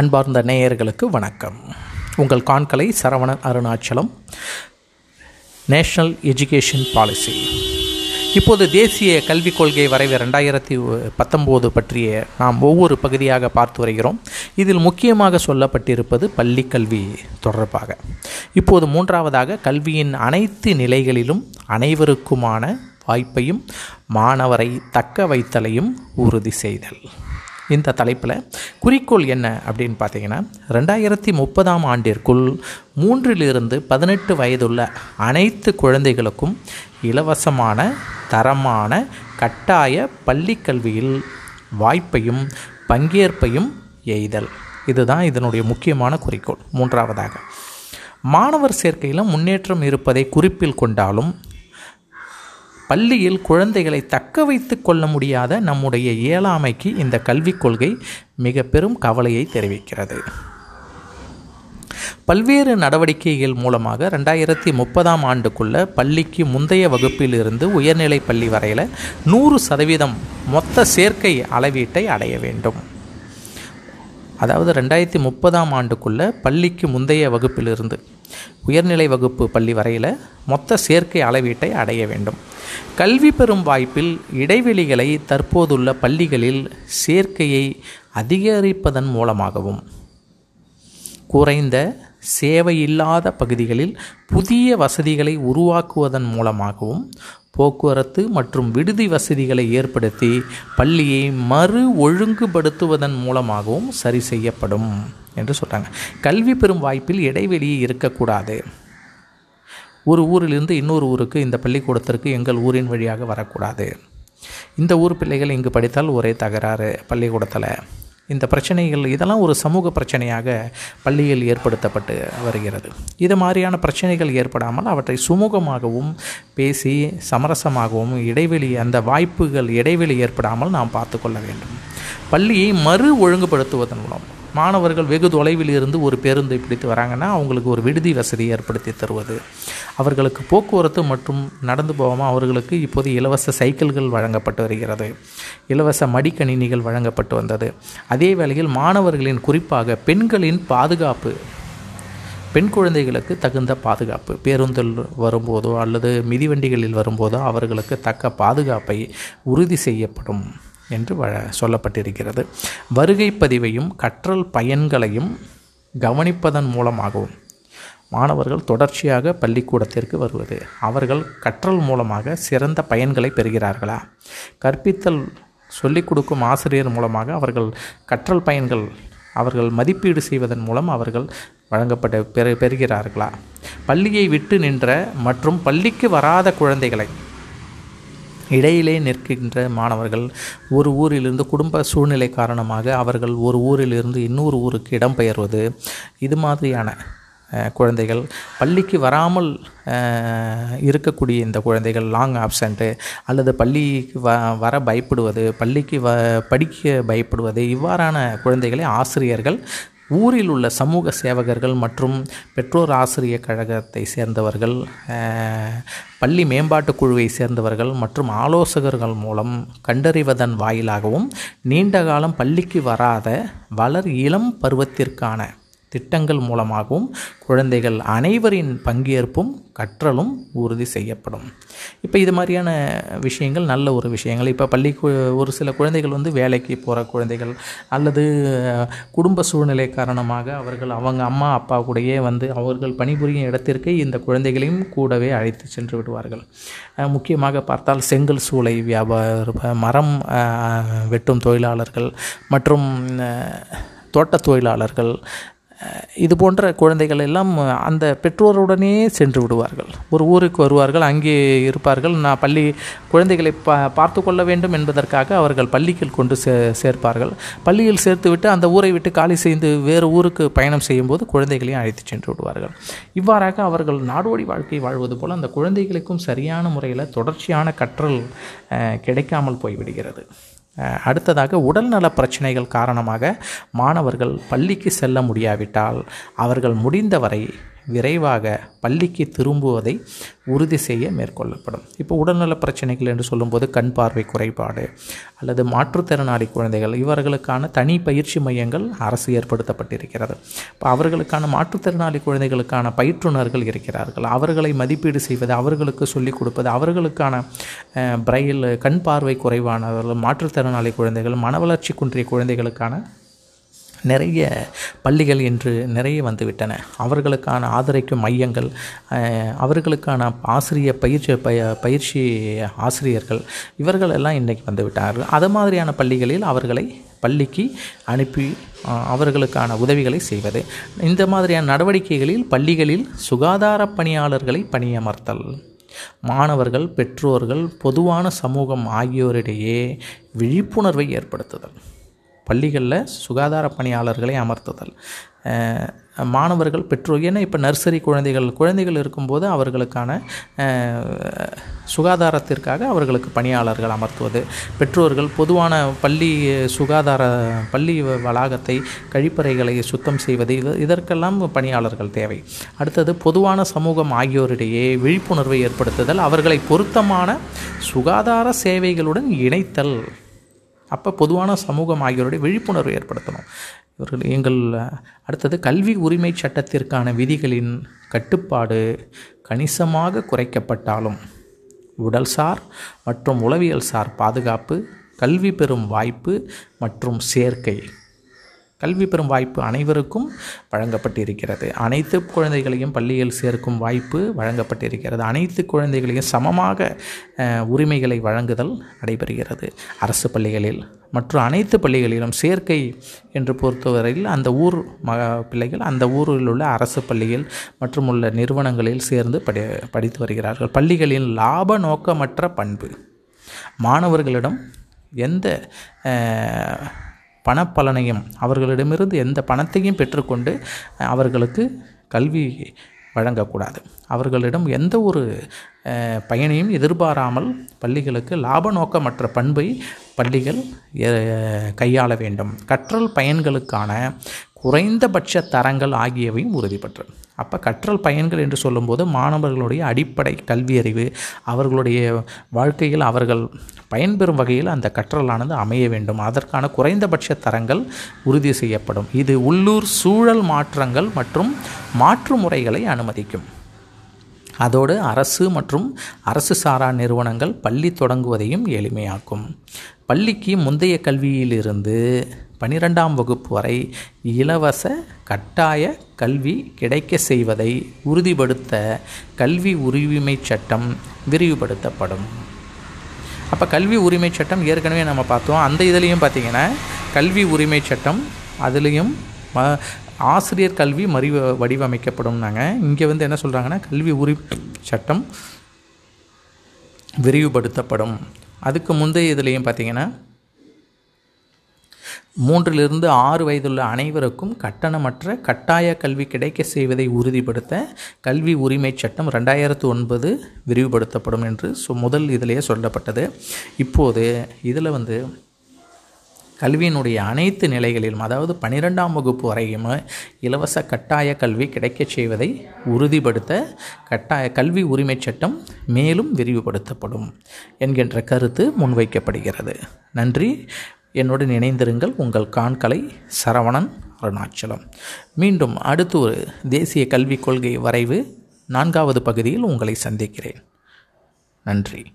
அன்பார்ந்த நேயர்களுக்கு வணக்கம். உங்கள் காண்கலை Saravanan Arunachalam national education policy. இப்போது தேசிய கல்விக் கொள்கை வரைவு ரெண்டாயிரத்தி பத்தொம்போது பற்றிய நாம் ஒவ்வொரு பகுதியாக பார்த்து வருகிறோம். இதில் முக்கியமாக சொல்லப்பட்டிருப்பது பள்ளி கல்வி தொடர்பாக. இப்போது மூன்றாவதாக கல்வியின் அனைத்து நிலைகளிலும் அனைவருக்குமான வாய்ப்பையும் மாணவரை தக்க வைத்தலையும் உறுதி செய்தல். இந்த தலைப்பில் குறிக்கோள் என்ன அப்படின்னு பார்த்தீங்கன்னா ரெண்டாயிரத்தி முப்பதாம் ஆண்டிற்குள் மூன்றிலிருந்து பதினெட்டு வயதுள்ள அனைத்து குழந்தைகளுக்கும் இலவசமான தரமான கட்டாய பள்ளி கல்வியில் வாய்ப்பையும் பங்கேற்பையும் எய்தல். இதுதான் இதனுடைய முக்கியமான குறிக்கோள். மூன்றாவதாக மாணவர் சேர்க்கையில் முன்னேற்றம் இருப்பதை குறிப்பில் கொண்டாலும் பள்ளியில் குழந்தைகளை தக்க வைத்து கொள்ள முடியாத நம்முடைய இயலாமைக்கு இந்த கல்விக் கொள்கை மிக பெரும் கவலையை தெரிவிக்கிறது. பல்வேறு நடவடிக்கைகள் மூலமாக ரெண்டாயிரத்தி முப்பதாம் ஆண்டுக்குள்ள பள்ளிக்கு முந்தைய வகுப்பிலிருந்து உயர்நிலை பள்ளி வரையில் நூறு சதவீதம் மொத்த சேர்க்கை அளவீட்டை அடைய வேண்டும். அதாவது ரெண்டாயிரத்தி முப்பதாம் ஆண்டுக்குள்ள பள்ளிக்கு முந்தைய வகுப்பிலிருந்து உயர்நிலை வகுப்பு பள்ளி வரையில் மொத்த சேர்க்கை அளவீட்டை அடைய வேண்டும். கல்வி பெறும் வாய்ப்பில் இடைவெளிகளை தற்போதுள்ள பள்ளிகளில் சேர்க்கையை அதிகரிப்பதன் மூலமாகவும் குறைந்த சேவையில்லாத பகுதிகளில் புதிய வசதிகளை உருவாக்குவதன் மூலமாகவும் போக்குவரத்து மற்றும் விடுதி வசதிகளை ஏற்படுத்தி பள்ளியை மறு ஒழுங்குபடுத்துவதன் மூலமாகவும் சரி செய்யப்படும் என்று சொல்கிறாங்க கல்வி பெறும் வாய்ப்பில் இடைவெளி இருக்கக்கூடாது. ஒரு ஊரிலிருந்து இன்னொரு ஊருக்கு இந்த பள்ளிக்கூடத்திற்கு எங்கள் ஊரின் வழியாக வரக்கூடாது. இந்த ஊர் பிள்ளைகள் இங்கு படித்தால் ஒரே தகராறு பள்ளிக்கூடத்தில். இந்த பிரச்சனைகள் இதெல்லாம் ஒரு சமூக பிரச்சனையாக பள்ளியில் ஏற்படுத்தப்பட்டு வருகிறது. இது மாதிரியான பிரச்சனைகள் ஏற்படாமல் அவற்றை சுமூகமாகவும் பேசி சமரசமாகவும் இடைவெளி அந்த வாய்ப்புகள் இடைவெளி ஏற்படாமல் நாம் பார்த்து கொள்ள வேண்டும். பள்ளியை மறு ஒழுங்குபடுத்துவதன் மூலம் மாணவர்கள் வெகு தொலைவில் இருந்து ஒரு பேருந்தை பிடித்து வராங்கன்னா அவங்களுக்கு ஒரு விடுதி வசதி ஏற்படுத்தி தருவது. அவர்களுக்கு போக்குவரத்து மற்றும் நடந்து போகாமல் அவர்களுக்கு இப்போது இலவச சைக்கிள்கள் வழங்கப்பட்டு வருகிறது. இலவச மடிக்கணினிகள் வழங்கப்பட்டு வந்தது. அதே வேளையில் மாணவர்களின் குறிப்பாக பெண்களின் பாதுகாப்பு பெண் குழந்தைகளுக்கு தகுந்த பாதுகாப்பு பேருந்தில் வரும்போதோ அல்லது மிதிவண்டிகளில் வரும்போதோ அவர்களுக்கு தக்க பாதுகாப்பை உறுதி செய்யப்படும். என்று வ சொல்லப்பட்டிருக்கிறது. வருகை பதிவையும் கற்றல் பயன்களையும் கவனிப்பதன் மூலமாகவும் மாணவர்கள் தொடர்ச்சியாக பள்ளிக்கூடத்திற்கு வருவது. அவர்கள் கற்றல் மூலமாக சிறந்த பயன்களை பெறுகிறார்களா? கற்பித்தல் சொல்லிக் கொடுக்கும் ஆசிரியர் மூலமாக அவர்கள் கற்றல் பயன்கள் அவர்கள் மதிப்பீடு செய்வதன் மூலம் அவர்கள் வழங்கப்பட்ட பெறுகிறார்களா? பள்ளியை விட்டு நின்ற மற்றும் பள்ளிக்கு வராத குழந்தைகளை இடையிலே நிற்கின்ற மாணவர்கள் ஒரு ஊரிலிருந்து குடும்ப சூழ்நிலை காரணமாக அவர்கள் ஒரு ஊரிலிருந்து இன்னொரு ஊருக்கு இடம்பெயர்வது இது மாதிரியான குழந்தைகள். பள்ளிக்கு வராமல் இருக்கக்கூடிய இந்த குழந்தைகள் லாங் ஆப்சண்ட்டு அல்லது பள்ளிக்கு வ வர பயப்படுவது பள்ளிக்கு வ படிக்க பயப்படுவது இவ்வாறான குழந்தைகளை ஆசிரியர்கள் ஊரில் உள்ள சமூக சேவகர்கள் மற்றும் பெற்றோர் ஆசிரிய கழகத்தை சேர்ந்தவர்கள் பள்ளி மேம்பாட்டு குழுவை சேர்ந்தவர்கள் மற்றும் ஆலோசகர்கள் மூலம் கண்டறிவதன் வாயிலாகவும் நீண்ட காலம் பள்ளிக்கு வராத வளர் இளம் பருவத்திற்கான திட்டங்கள் மூலமாகவும் குழந்தைகள் அனைவரின் பங்கேற்பும் கற்றலும் உறுதி செய்யப்படும். இப்போ இது மாதிரியான விஷயங்கள் நல்ல ஒரு விஷயங்கள். இப்போ பள்ளி ஒரு சில குழந்தைகள் வந்து வேலைக்கு போகிற குழந்தைகள் அல்லது குடும்ப சூழ்நிலை காரணமாக அவர்கள் அவங்க அம்மா அப்பா கூடயே வந்து அவர்கள் பணிபுரியும் இடத்திற்கு இந்த குழந்தைகளையும் கூடவே அழைத்து சென்று விடுவார்கள். முக்கியமாக பார்த்தால் செங்கல் சூளை வியாபார மரம் வெட்டும் தொழிலாளர்கள் மற்றும் தோட்ட தொழிலாளர்கள் இது போன்ற குழந்தைகள் எல்லாம் அந்த பெற்றோருடனே சென்று விடுவார்கள். ஒரு ஊருக்கு வருவார்கள் அங்கே இருப்பார்கள். நான் பள்ளி குழந்தைகளை பா பார்த்து கொள்ள வேண்டும் என்பதற்காக அவர்கள் பள்ளிக்கு கொண்டு சே சேர்ப்பார்கள். பள்ளியில் சேர்த்துவிட்டு அந்த ஊரை விட்டு காலி செய்து வேறு ஊருக்கு பயணம் செய்யும்போது குழந்தைகளையும் அழைத்து சென்று விடுவார்கள். இவ்வாறாக அவர்கள் நாடோடி வாழ்க்கை வாழ்வது போல் அந்த குழந்தைகளுக்கும் சரியான முறையில் தொடர்ச்சியான கற்றல் கிடைக்காமல் போய்விடுகிறது. அடுத்ததாக உடல்நல பிரச்சனைகள் காரணமாக மாணவர்கள் பள்ளிக்கு செல்ல முடியாவிட்டால் அவர்கள் முடிந்தவரை விரைவாக பள்ளிக்கு திரும்புவதை உறுதி செய்ய மேற்கொள்ளப்படும். இப்போ உடல்நல பிரச்சனைகள் என்று சொல்லும்போது கண் பார்வை குறைபாடு அல்லது மாற்றுத்திறனாளி குழந்தைகள் இவர்களுக்கான தனி பயிற்சி மையங்கள் அரசு ஏற்படுத்தப்பட்டிருக்கிறது. இப்போ அவர்களுக்கான மாற்றுத்திறனாளி குழந்தைகளுக்கான பயிற்றுனர்கள் இருக்கிறார்கள். அவர்களை மதிப்பீடு செய்வது அவர்களுக்கு சொல்லிக் கொடுப்பது அவர்களுக்கான பிரையில் கண் பார்வை குறைவானவர்கள் மாற்றுத்திறனாளி குழந்தைகள் மனவளர்ச்சி குன்றிய குழந்தைகளுக்கான நிறைய பள்ளிகள் இன்று நிறைய வந்துவிட்டன. அவர்களுக்கான ஆதரிக்கும் மையங்கள் அவர்களுக்கான ஆசிரிய பயிற்சி பய பயிற்சி ஆசிரியர்கள் இவர்கள் எல்லாம் இன்றைக்கி வந்துவிட்டார்கள். அது மாதிரியான பள்ளிகளில் அவர்களை பள்ளிக்கு அனுப்பி அவர்களுக்கான உதவிகளை செய்வது. இந்த மாதிரியான நடவடிக்கைகளில் பள்ளிகளில் சுகாதார பணியாளர்களை பணியமர்த்தல் மாணவர்கள் பெற்றோர்கள் பொதுவான சமூகம் ஆகியோரிடையே விழிப்புணர்வை ஏற்படுத்துதல். பள்ளிகளில் சுகாதார பணியாளர்களை அமர்த்துதல். மாணவர்கள் பெற்றோர் ஏன்னா இப்போ நர்சரி குழந்தைகள் குழந்தைகள் இருக்கும்போது அவர்களுக்கான சுகாதாரத்திற்காக அவர்களுக்கு பணியாளர்கள் அமர்த்துவது. பெற்றோர்கள் பொதுவான பள்ளி சுகாதார பள்ளி வளாகத்தை கழிப்பறைகளை சுத்தம் செய்வது இது இதற்கெல்லாம் பணியாளர்கள் தேவை. அடுத்தது பொதுவான சமூகம் ஆகியோரிடையே விழிப்புணர்வை ஏற்படுத்துதல் அவர்களை பொருத்தமான சுகாதார சேவைகளுடன் இணைத்தல். அப்போ பொதுவான சமூகம் ஆகியோருடைய விழிப்புணர்வு ஏற்படுத்தணும். இவர்கள் எங்கள் அடுத்தது கல்வி உரிமை சட்டத்திற்கான விதிகளின் கட்டுப்பாடு கணிசமாக குறைக்கப்பட்டாலும் உடல்சார் மற்றும் உளவியல் சார் பாதுகாப்பு கல்வி பெறும் வாய்ப்பு மற்றும் சேர்க்கை கல்வி பெறும் வாய்ப்பு அனைவருக்கும் வழங்கப்பட்டிருக்கிறது. அனைத்து குழந்தைகளையும் பள்ளியில் சேர்க்கும் வாய்ப்பு வழங்கப்பட்டிருக்கிறது. அனைத்து குழந்தைகளையும் சமமாக உரிமைகளை வழங்குதல் நடைபெறுகிறது. அரசு பள்ளிகளில் மற்றும் அனைத்து பள்ளிகளிலும் சேர்க்கை என்று பொறுத்தவரையில் அந்த ஊர் ம பிள்ளைகள் அந்த ஊரில் உள்ள அரசு பள்ளியில் மற்றும் உள்ள நிறுவனங்களில் சேர்ந்து படி படித்து வருகிறார்கள். பள்ளிகளின் லாப நோக்கமற்ற பண்பு. மாணவர்களிடம் எந்த பணப்பலனையும் அவர்களிடமிருந்து எந்த பணத்தையும் பெற்றுக்கொண்டு அவர்களுக்கு கல்வி வழங்கக்கூடாது. அவர்களிடம் எந்த ஒரு பயனையும் எதிர்பாராமல் பள்ளிகளுக்கு லாப நோக்கமற்ற பண்பை பள்ளிகள் கையாள வேண்டும். கற்றல் பயன்களுக்கான குறைந்தபட்ச தரங்கள் ஆகியவையும் உறுதிப்பட்டது அப்போ கற்றல் பயன்கள் என்று சொல்லும்போது மாணவர்களுடைய அடிப்படை கல்வியறிவு அவர்களுடைய வாழ்க்கையில் அவர்கள் பயன்பெறும் வகையில் அந்த கற்றலானது அமைய வேண்டும். அதற்கான குறைந்தபட்ச தரங்கள் உறுதி செய்யப்படும். இது உள்ளூர் சூழல் மாற்றங்கள் மற்றும் மாற்று முறைகளை அனுமதிக்கும். அதோடு அரசு மற்றும் அரசு சாரா நிறுவனங்கள் பள்ளி தொடங்குவதையும் எளிமையாக்கும். பள்ளிக்கு முந்தைய கல்வியிலிருந்து பனிரெண்டாம் வகுப்பு வரை இலவச கட்டாய கல்வி கிடைக்க செய்வதை உறுதிப்படுத்த கல்வி உரிமை சட்டம் விரிவுபடுத்தப்படும். அப்போ கல்வி உரிமை சட்டம் ஏற்கனவே நம்ம பார்த்தோம். அந்த இதுலேயும் பார்த்தீங்கன்னா கல்வி உரிமை சட்டம் அதுலேயும் ம ஆசிரியர் கல்வி மறி வடிவமைக்கப்படும்னாங்க. இங்கே வந்து என்ன சொல்கிறாங்கன்னா கல்வி உரிமை சட்டம் விரிவுபடுத்தப்படும். அதுக்கு முந்தைய இதுலேயும் பார்த்திங்கன்னா மூன்றிலிருந்து ஆறு வயதுள்ள அனைவருக்கும் கட்டணமற்ற கட்டாய கல்வி கிடைக்க செய்வதை உறுதிப்படுத்த கல்வி உரிமை சட்டம் ரெண்டாயிரத்து ஒன்பது விரிவுபடுத்தப்படும் என்று ஸோ முதல் இதிலேயே சொல்லப்பட்டது. இப்போது இதில் வந்து கல்வியினுடைய அனைத்து நிலைகளிலும் அதாவது பன்னிரெண்டாம் வகுப்பு வரையும் இலவச கட்டாய கல்வி கிடைக்கச் செய்வதை உறுதிப்படுத்த கட்டாய கல்வி உரிமை சட்டம் மேலும் விரிவுபடுத்தப்படும் என்கின்ற கருத்து முன்வைக்கப்படுகிறது. நன்றி. என்னுடன் இணைந்திருங்கள் உங்கள் காண்கலை சரவணன் அருணாச்சலம். மீண்டும் அடுத்து ஒரு தேசிய கல்விக் கொள்கை வரைவு நான்காவது பகுதியில் உங்களை சந்திக்கிறேன். நன்றி.